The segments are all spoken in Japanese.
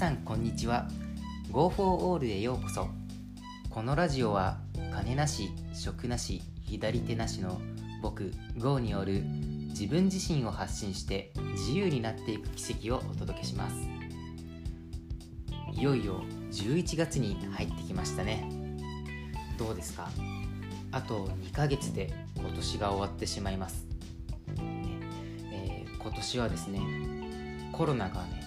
さんこんにちは。Go for All へようこそ。このラジオは金なし職なし左手なしの僕 GO による自分自身を発信して自由になっていく奇跡をお届けします。いよいよ11月に入ってきましたね。どうですか？あと2ヶ月で今年が終わってしまいます、ね。えー、今年はですねコロナがね、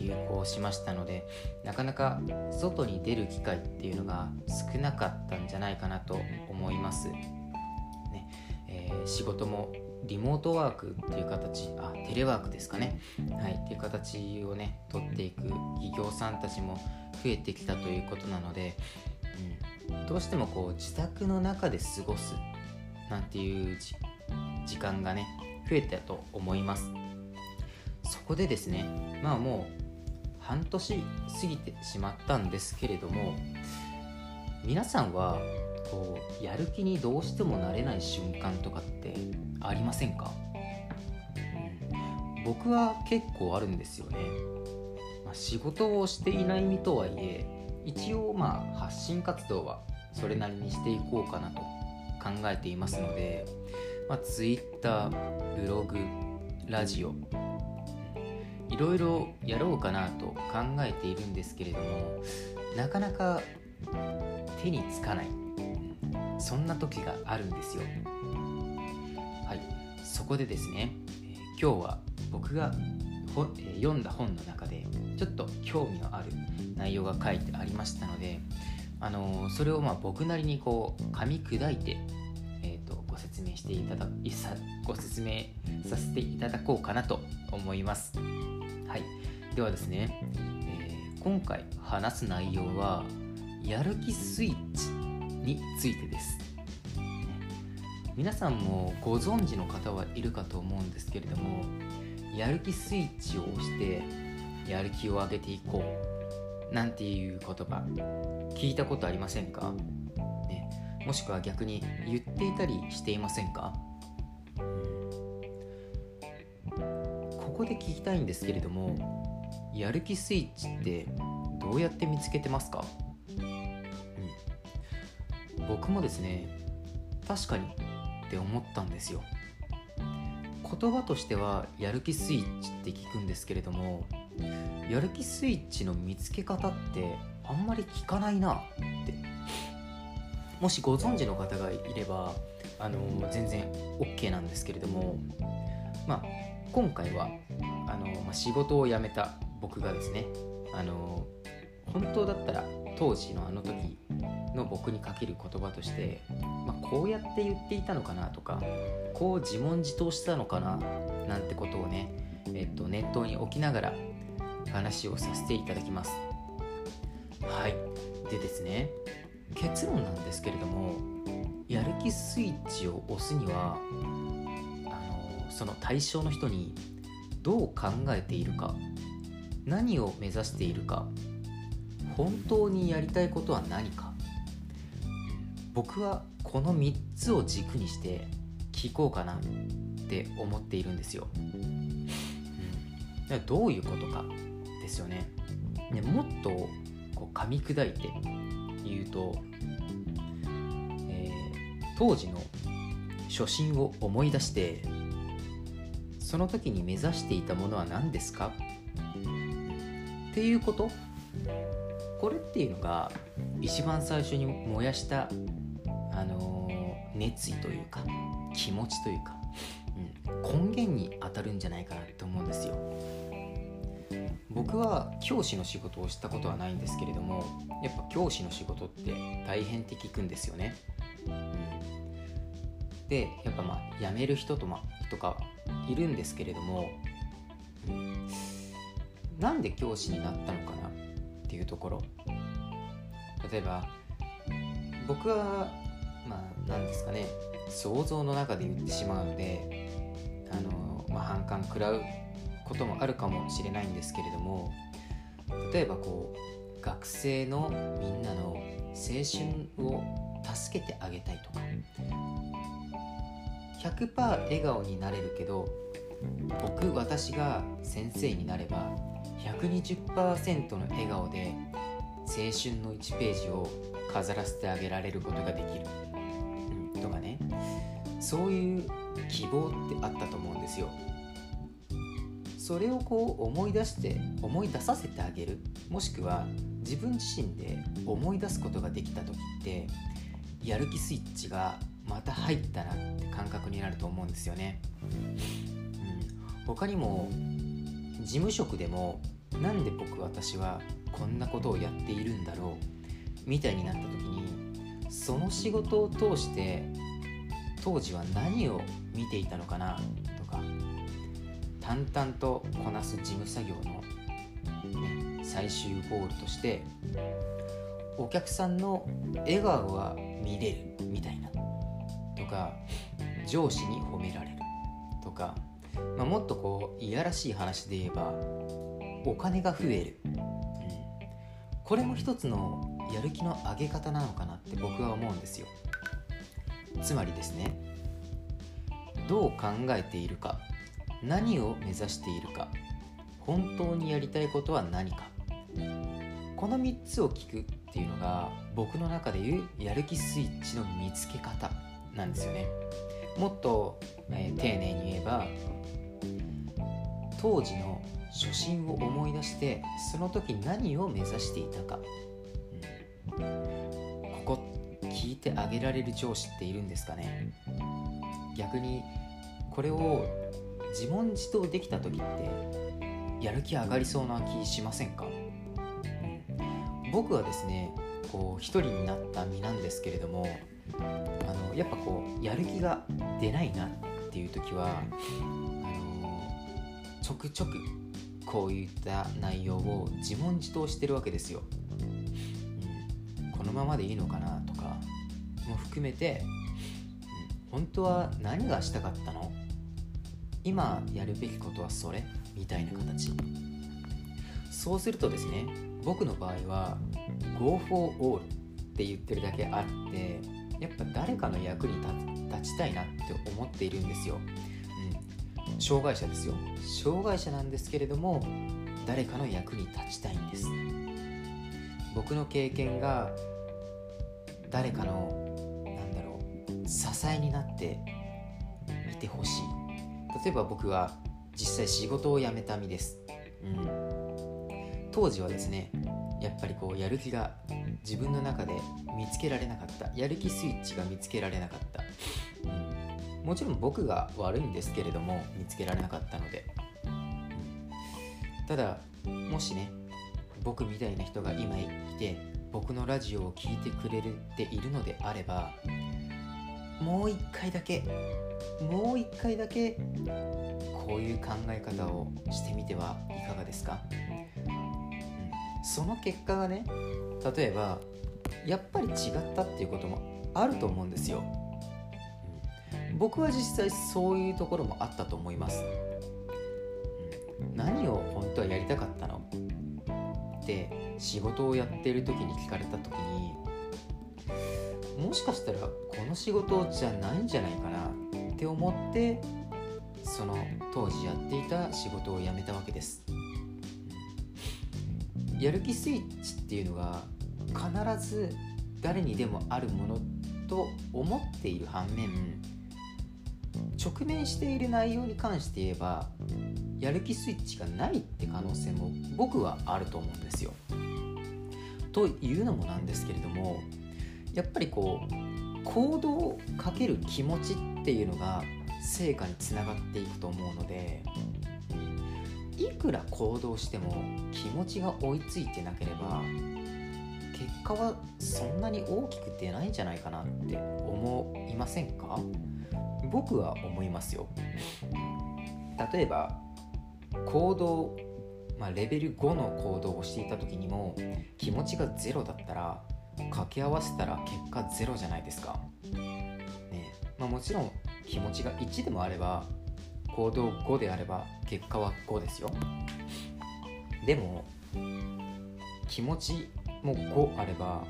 流行しましたのでなかなか外に出る機会っていうのが少なかったんじゃないかなと思います、ね。えー、仕事もリモートワークっていう形あテレワークですかね。はい。っていう形をね取っていく企業さんたちも増えてきたということなので、うん、どうしてもこう自宅の中で過ごすなんていう時間がね増えたと思います。そこでですねまあもう半年過ぎてしまったんですけれども皆さんはこうやる気にどうしてもなれない瞬間とかってありませんか、うん、僕は結構あるんですよね、まあ、仕事をしていない身とはいえ一応まあ発信活動はそれなりにしていこうかなと考えていますので、まあ、Twitter ブログラジオいろいろやろうかなと考えているんですけれどもなかなか手につかない。そんな時があるんですよ。はい。そこでですね、え今日は僕がえ読んだ本の中でちょっと興味のある内容が書いてありましたので、あのー、それをまあ僕なりにこう噛み砕いて、えーと、ご説明していただご説明させていただこうかなと思います。はい、ではですね、えー、今回話す内容はやる気スイッチについてです。皆さんもご存知の方はいるかと思うんですけれどもやる気スイッチを押してやる気を上げていこう。なんていう言葉。聞いたことありませんか、ね、もしくは逆に言っていたりしていませんか？こで聞きたいんですけれどもやる気スイッチってどうやって見つけてますか？うん。僕もですね確かにって思ったんですよ。言葉としてはやる気スイッチって聞くんですけれどもやる気スイッチの見つけ方ってあんまり聞かないなって。もしご存知の方がいればあの全然 OK なんですけれどもまあ今回はあの、まあ、仕事を辞めた僕がですねあの本当だったら当時のあの時の僕にかける言葉として、まあ、こうやって言っていたのかなとかこう自問自答したのかななんてことをね、えっと、念頭に置きながら話をさせていただきます。はい。でですね結論なんですけれどもやる気スイッチを押すにはその対象の人にどう考えているか何を目指しているか本当にやりたいことは何か僕はこの3つを軸にして聞こうかなって思っているんですよ。うん、どういうことかですよね。ねもっとこう噛み砕いて言うと、えー、当時の初心を思い出してその時に目指していたものは何ですか？っていうこと？これっていうのが一番最初に燃やしたあのー、熱意というか気持ちというか、うん、根源に当たるんじゃないかなって思うんですよ。僕は教師の仕事をしたことはないんですけれどもやっぱ教師の仕事って大変って聞くんですよね、うん、でやっぱまあ辞める人と,、ま、とかいるんですけれども、なんで教師になったのかなっていうところ。例えば僕はまあ何ですかね想像の中で言ってしまうのであの、まあ、反感食らうこともあるかもしれないんですけれども例えばこう学生のみんなの青春を助けてあげたいとか100%笑顔になれるけど僕私が先生になれば120%の笑顔で青春の1ページを飾らせてあげられることができる、うん、とかね。そういう希望ってあったと思うんですよ。それをこう思い出して思い出させてあげる。もしくは自分自身で思い出すことができた時ってやる気スイッチがまた入ったなって感覚になると思うんですよね、うん、他にも事務職でもなんで僕私はこんなことをやっているんだろうみたいになった時にその仕事を通して当時は何を見ていたのかなとか淡々とこなす事務作業の、最終ゴールとしてお客さんの笑顔が見れるみたいな。か上司に褒められる。とか、まあ、もっとこういやらしい話で言えばお金が増える、うん、これも一つのやる気の上げ方なのかなって僕は思うんですよ。つまりですねどう考えているか何を目指しているか本当にやりたいことは何か。この3つを聞くっていうのが僕の中でいうやる気スイッチの見つけ方。なんですよね。もっと、えー、丁寧に言えば当時の初心を思い出してその時何を目指していたか、うん、ここ聞いてあげられる上司っているんですかね。逆にこれを自問自答できた時ってやる気上がりそうな気しませんか、僕はですねこう一人になった身なんですけれどもやっぱこうやる気が出ないなっていう時はあのちょくちょくこういった内容を自問自答してるわけですよ、うん、このままでいいのかなとかも含めて、うん、本当は何がしたかったの？今やるべきことはそれみたいな形。そうするとですね僕の場合は Go for all って言ってるだけあってやっぱ誰かの役に立ちたいなって思っているんですよ。うん。障害者ですよ。障害者なんですけれども誰かの役に立ちたいんです。僕の経験が誰かのなんだろう支えになって見てほしい。例えば僕は実際仕事を辞めた身です、うん、当時はですねやっぱりこうやる気が自分の中で見つけられなかった。やる気スイッチが見つけられなかった、もちろん僕が悪いんですけれども見つけられなかったので、ただもしね僕みたいな人が今いて僕のラジオを聴いてくれているのであればもう一回だけもう一回だけこういう考え方をしてみてはいかがですか、その結果がね例えばやっぱり違ったっていうこともあると思うんですよ。僕は実際そういうところもあったと思います、うん、何を本当はやりたかったの？って仕事をやってる時に聞かれた時にもしかしたらこの仕事じゃないんじゃないかなって思ってその当時やっていた仕事を辞めたわけですやる気スイッチっていうのが必ず誰にでもあるものと思っている反面直面している内容に関して言えばやる気スイッチがないって可能性も僕はあると思うんですよ。というのもなんですけれどもやっぱりこう行動をかける気持ちっていうのが成果につながっていくと思うのでいくら行動しても気持ちが追いついてなければ結果はそんなに大きく出ないんじゃないかなって思いませんか？僕は思いますよ。例えば行動、まあ、レベル5の行動をしていた時にも気持ちが0だったら掛け合わせたら結果0じゃないですか、ね。まあ、もちろん気持ちが1でもあれば行動5であれば結果は5ですよ。でも気持ちも5あれば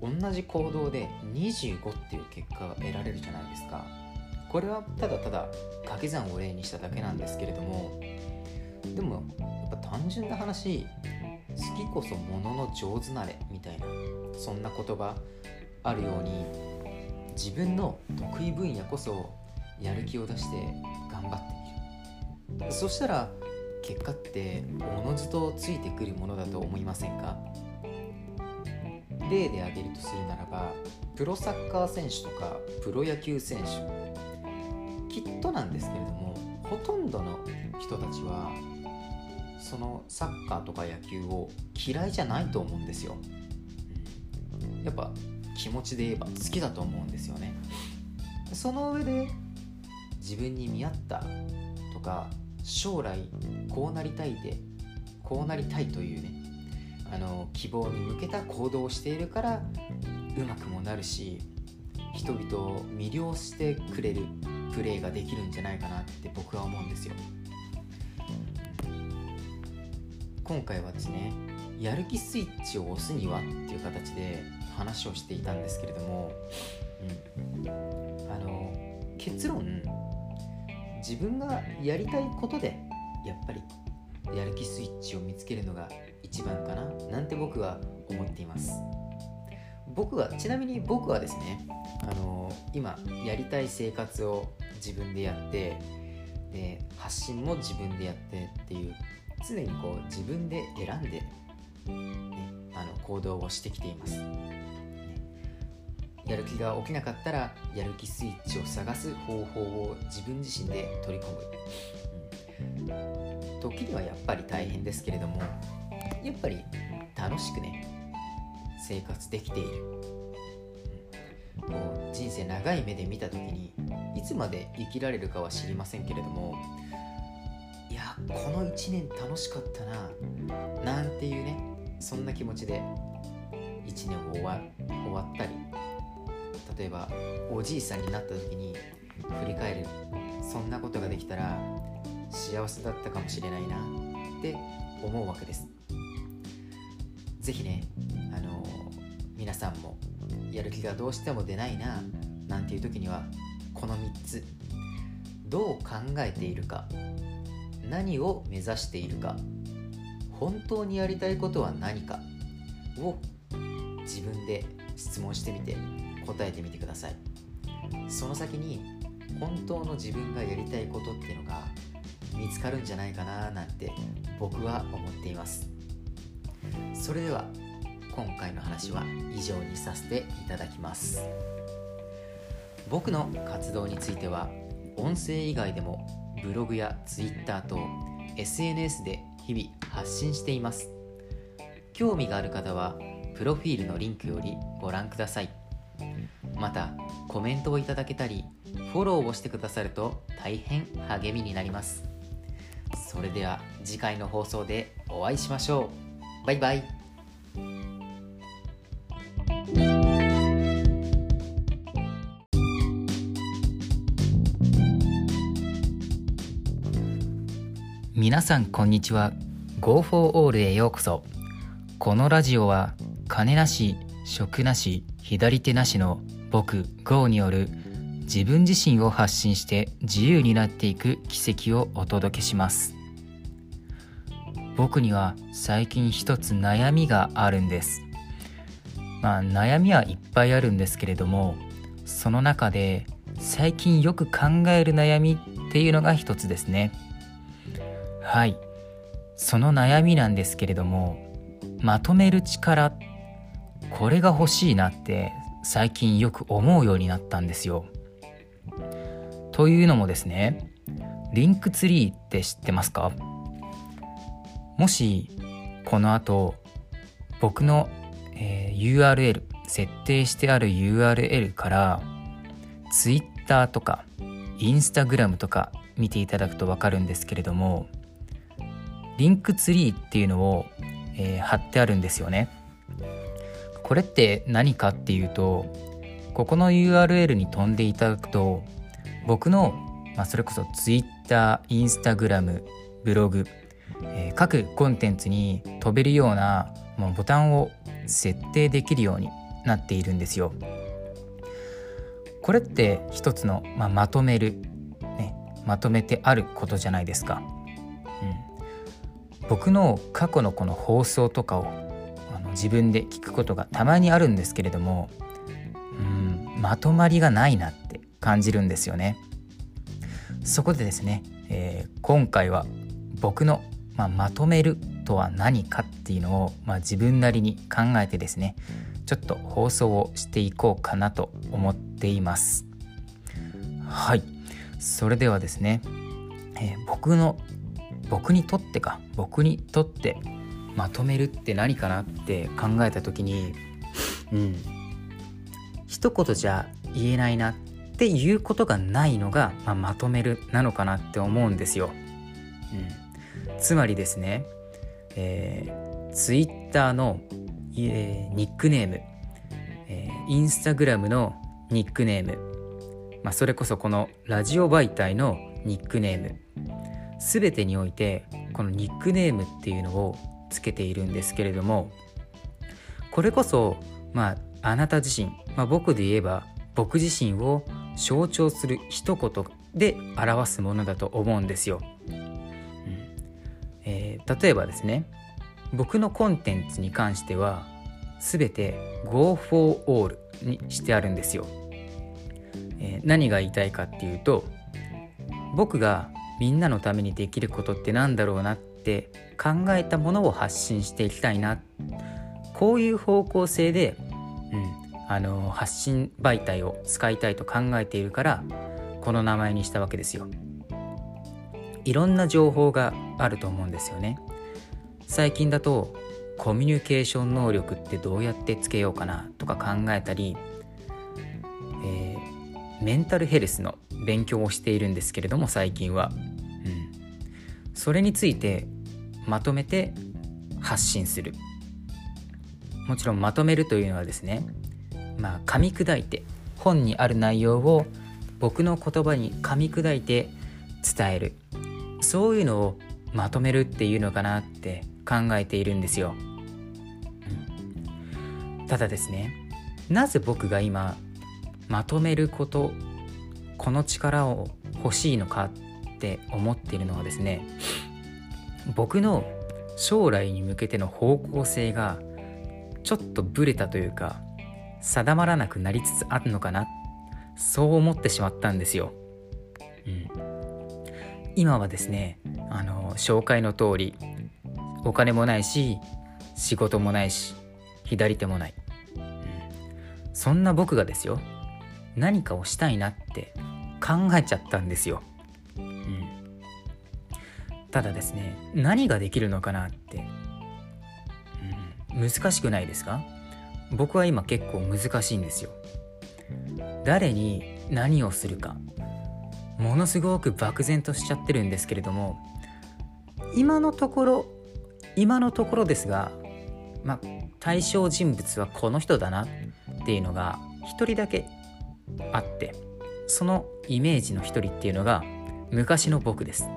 同じ行動で25っていう結果が得られるじゃないですか。これはただただ掛け算を例にしただけなんですけれども。でもやっぱ単純な話好きこそものの上手なれみたいなそんな言葉あるように自分の得意分野こそやる気を出して頑張ってみる。そしたら結果っておのずとついてくるものだと思いませんか？例で挙げるとするならばプロサッカー選手とかプロ野球選手。きっとなんですけれどもほとんどの人たちはそのサッカーとか野球を嫌いじゃないと思うんですよ。やっぱ気持ちで言えば好きだと思うんですよね。その上で自分に見合ったとか将来こうなりたいでこうなりたいというねあの希望に向けた行動をしているからうまくもなるし人々を魅了してくれるプレーができるんじゃないかなって僕は思うんですよ。今回はですねやる気スイッチを押すにはっていう形で話をしていたんですけれども、うん、あの結論自分がやりたいことでやっぱりやる気スイッチを見つけるのが一番かななんて僕は思っています。僕はちなみに僕はですねあの今やりたい生活を自分でやってで発信も自分でやってっていう常にこう自分で選んで、ね、あの行動をしてきています。やる気が起きなかったらやる気スイッチを探す方法を自分自身で取り込む、うん、時にはやっぱり大変ですけれどもやっぱり楽しくね生活できている、うん、こう人生長い目で見た時にいつまで生きられるかは知りませんけれどもいやこの1年楽しかったななんていうねそんな気持ちで1年を終わ終わったり例えばおじいさんになった時に振り返る。そんなことができたら幸せだったかもしれないなって思うわけです。是非ねあの皆さんもやる気がどうしても出ないななんていう時にはこの3つ。どう考えているか何を目指しているか本当にやりたいことは何かを自分で質問してみて答えてみてください。その先に本当の自分がやりたいことっていうのが見つかるんじゃないかななんて僕は思っています。それでは今回の話は以上にさせていただきます。僕の活動については音声以外でもブログや Twitter と SNS で日々発信しています。興味がある方はプロフィールのリンクよりご覧ください。またコメントをいただけたりフォローをしてくださると大変励みになります。それでは次回の放送でお会いしましょう。バイバイ。皆さんこんにちは。Go for All へようこそ。このラジオは金なし職なし左手なしの僕 GO による自分自身を発信して自由になっていく奇跡をお届けします。僕には最近一つ悩みがあるんです。まあ悩みはいっぱいあるんですけれどもその中で最近よく考える悩みっていうのが一つですね。はい。その悩みなんですけれどもまとめる力っこれが欲しいなって最近よく思うようになったんですよ。というのもですねリンクツリーって知ってますか？もしこの後僕の、えー、URL 設定してある URL から Twitter とか Instagram とか見ていただくと分かるんですけれどもリンクツリーっていうのを、えー、貼ってあるんですよね。これって何かっていうとここの URL に飛んでいただくと僕の、まあ、それこそ Twitter、Instagram、ブログ、えー、各コンテンツに飛べるようなもうボタンを設定できるようになっているんですよ。これって一つの、まあ、まとめる、ね、まとめてあることじゃないですか。うん、僕の過去のこの放送とかを自分で聞くことがたまにあるんですけれども、うん、まとまりがないなって感じるんですよね。そこでですね、えー、今回は僕の、まあ、まとめるとは何かっていうのを、まあ、自分なりに考えてですねちょっと放送をしていこうかなと思っていますはいそれではですね、えー、僕の僕にとってか僕にとってまとめるって何かなって考えた時にうん一言じゃ言えないなっていうことがないのが、まあ、まとめるなのかなって思うんですよ。うん、つまりですね、えー、Twitter のえー、ニックネーム、えー、インスタグラムのニックネーム、まあ、それこそこのラジオ媒体のニックネーム全てにおいてこのニックネームっていうのをつけているんですけれどもこれこそまああなた自身、まあ、僕で言えば僕自身を象徴する一言で表すものだと思うんですよ。うんえー、例えばですね僕のコンテンツに関しては全て Go for All にしてあるんですよ、え、何が言いたいかっていうと僕がみんなのためにできることってなんだろうなって考えたものを発信していきたいな。こういう方向性で、うん、あの発信媒体を使いたいと考えているからこの名前にしたわけですよ。いろんな情報があると思うんですよね。最近だとコミュニケーション能力ってどうやってつけようかなとか考えたり、えー、メンタルヘルスの勉強をしているんですけれども最近は、うん、それについてまとめて発信する。もちろんまとめるというのはですねまあ噛み砕いて本にある内容を僕の言葉に噛み砕いて伝える。そういうのをまとめるっていうのかなって考えているんですよ、ただですねなぜ僕が今まとめることこの力を欲しいのかって思っているのはですね僕の将来に向けての方向性がちょっとブレたというか定まらなくなりつつあるのかな。そう思ってしまったんですよ。うん、今はですねあの紹介の通りお金もないし仕事もないし左手もない、うん、そんな僕がですよ何かをしたいなって考えちゃったんですよ、ただですね何ができるのかなって、うん、難しくないですか？僕は今結構難しいんですよ。誰に何をするか。ものすごく漠然としちゃってるんですけれども今のところ今のところですが、まあ、対象人物はこの人だなっていうのが一人だけあってそのイメージの一人っていうのが昔の僕です。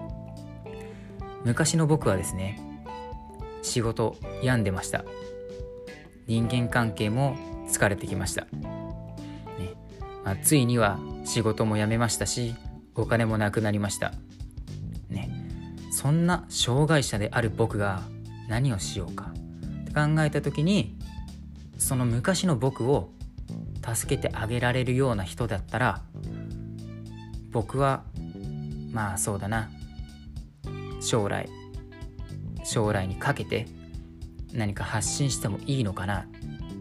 昔の僕はですね仕事病んでました。人間関係も疲れてきました、ね。まあ、ついには仕事も辞めましたしお金もなくなりました。ね。そんな障害者である僕が何をしようか。って考えた時にその昔の僕を助けてあげられるような人だったら僕はまあそうだな。将来将来にかけて何か発信してもいいのかな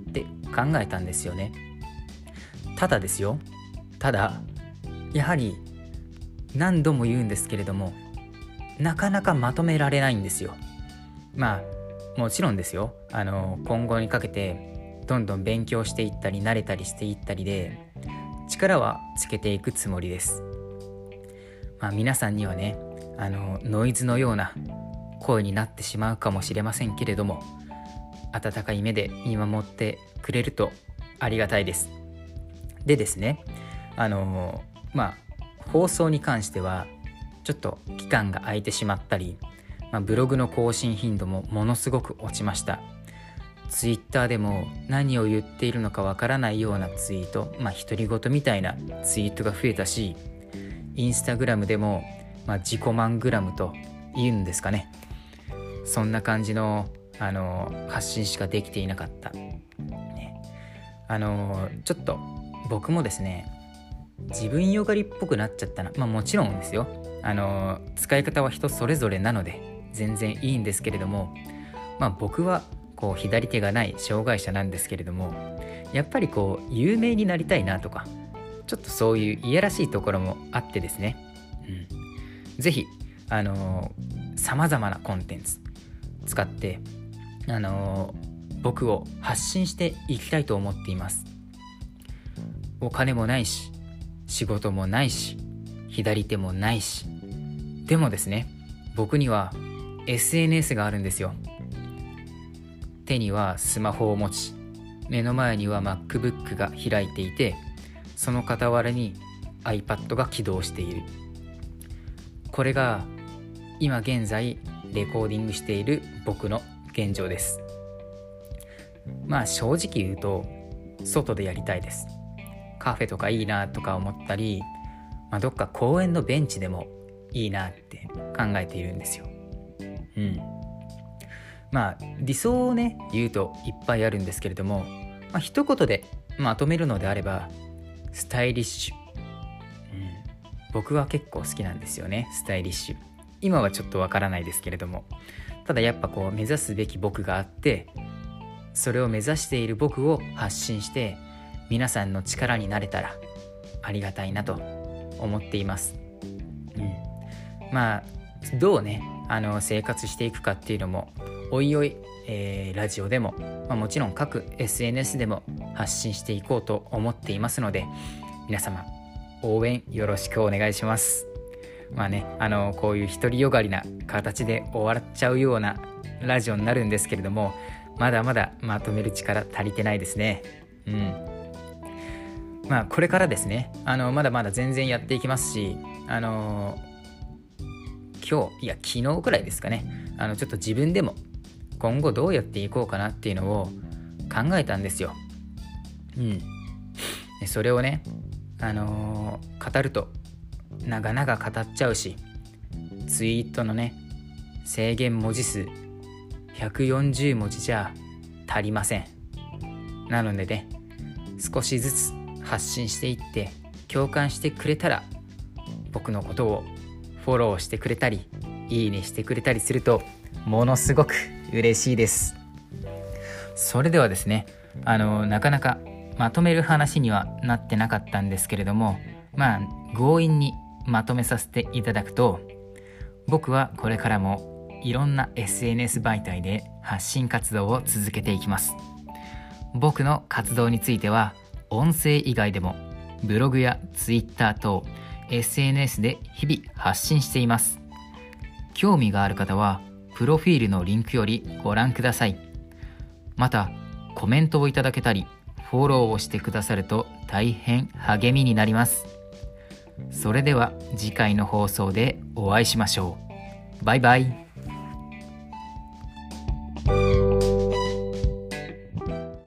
って考えたんですよね。ただですよ。ただやはり何度も言うんですけれどもなかなかまとめられないんですよ。まあもちろんですよ。あの今後にかけてどんどん勉強していったり慣れたりしていったりで力はつけていくつもりです。まあ、皆さんにはねあのノイズのような声になってしまうかもしれませんけれども温かい目で見守ってくれるとありがたいです。でですねあのまあ放送に関してはちょっと期間が空いてしまったりまあ、ブログの更新頻度もものすごく落ちましたツイッターでも何を言っているのかわからないようなツイートまあ独り言みたいなツイートが増えたしインスタグラムでも、まあ、自己満グラムと言うんですかね。そんな感じのあの発信しかできていなかった、ね、あのちょっと僕もですね自分よがりっぽくなっちゃったな。まあもちろんですよ。あの使い方は人それぞれなので全然いいんですけれどもまあ僕はこう左手がない障害者なんですけれどもやっぱりこう有名になりたいなとかちょっとそういういやらしいところもあってですね、うん、ぜひあのさまざまなコンテンツ使ってあの僕を発信していきたいと思っています。お金もないし仕事もないし左手もないしでもですね僕には SNS があるんですよ。手にはスマホを持ち目の前には MacBook が開いていてその傍らに iPad が起動している。これが今現在レコーディングしている僕の現状ですまあ正直言うと外でやりたいですカフェとかいいなとか思ったり、まあ、どっか公園のベンチでもいいなって考えているんですよ。うん。まあ理想をね言うといっぱいあるんですけれども、まあ、一言でまとめるのであればスタイリッシュ、僕は結構好きなんですよねスタイリッシュ。今はちょっとわからないですけれども。ただやっぱこう目指すべき僕があってそれを目指している僕を発信して皆さんの力になれたらありがたいなと思っています。うん、まあどうねあの生活していくかっていうのもおいおい、えー、ラジオでも、まあ、もちろん各 SNS でも発信していこうと思っていますので皆様応援よろしくお願いします。まあねあのこういう独りよがりな形で終わっちゃうようなラジオになるんですけれどもまだまだまとめる力足りてないですね。うんまあこれからですねあのまだまだ全然やっていきますしあの今日いや昨日くらいですかねあのちょっと自分でも今後どうやっていこうかなっていうのを考えたんですよ。うん。それをね、あのー、語ると長々語っちゃうしツイートのね制限文字数140文字じゃ足りません。なのでね少しずつ発信していって共感してくれたら僕のことをフォローしてくれたりいいねしてくれたりするとものすごく嬉しいですそれではですねあのなかなかまとめる話にはなってなかったんですけれどもまあ強引にまとめさせていただくと僕はこれからもいろんな SNS 媒体で発信活動を続けていきます。僕の活動については音声以外でもブログや Twitter 等 SNS で日々発信しています。興味がある方はプロフィールのリンクよりご覧ください。またコメントをいただけたりフォローをしてくださると大変励みになります。それでは次回の放送でお会いしましょう。バイバイ。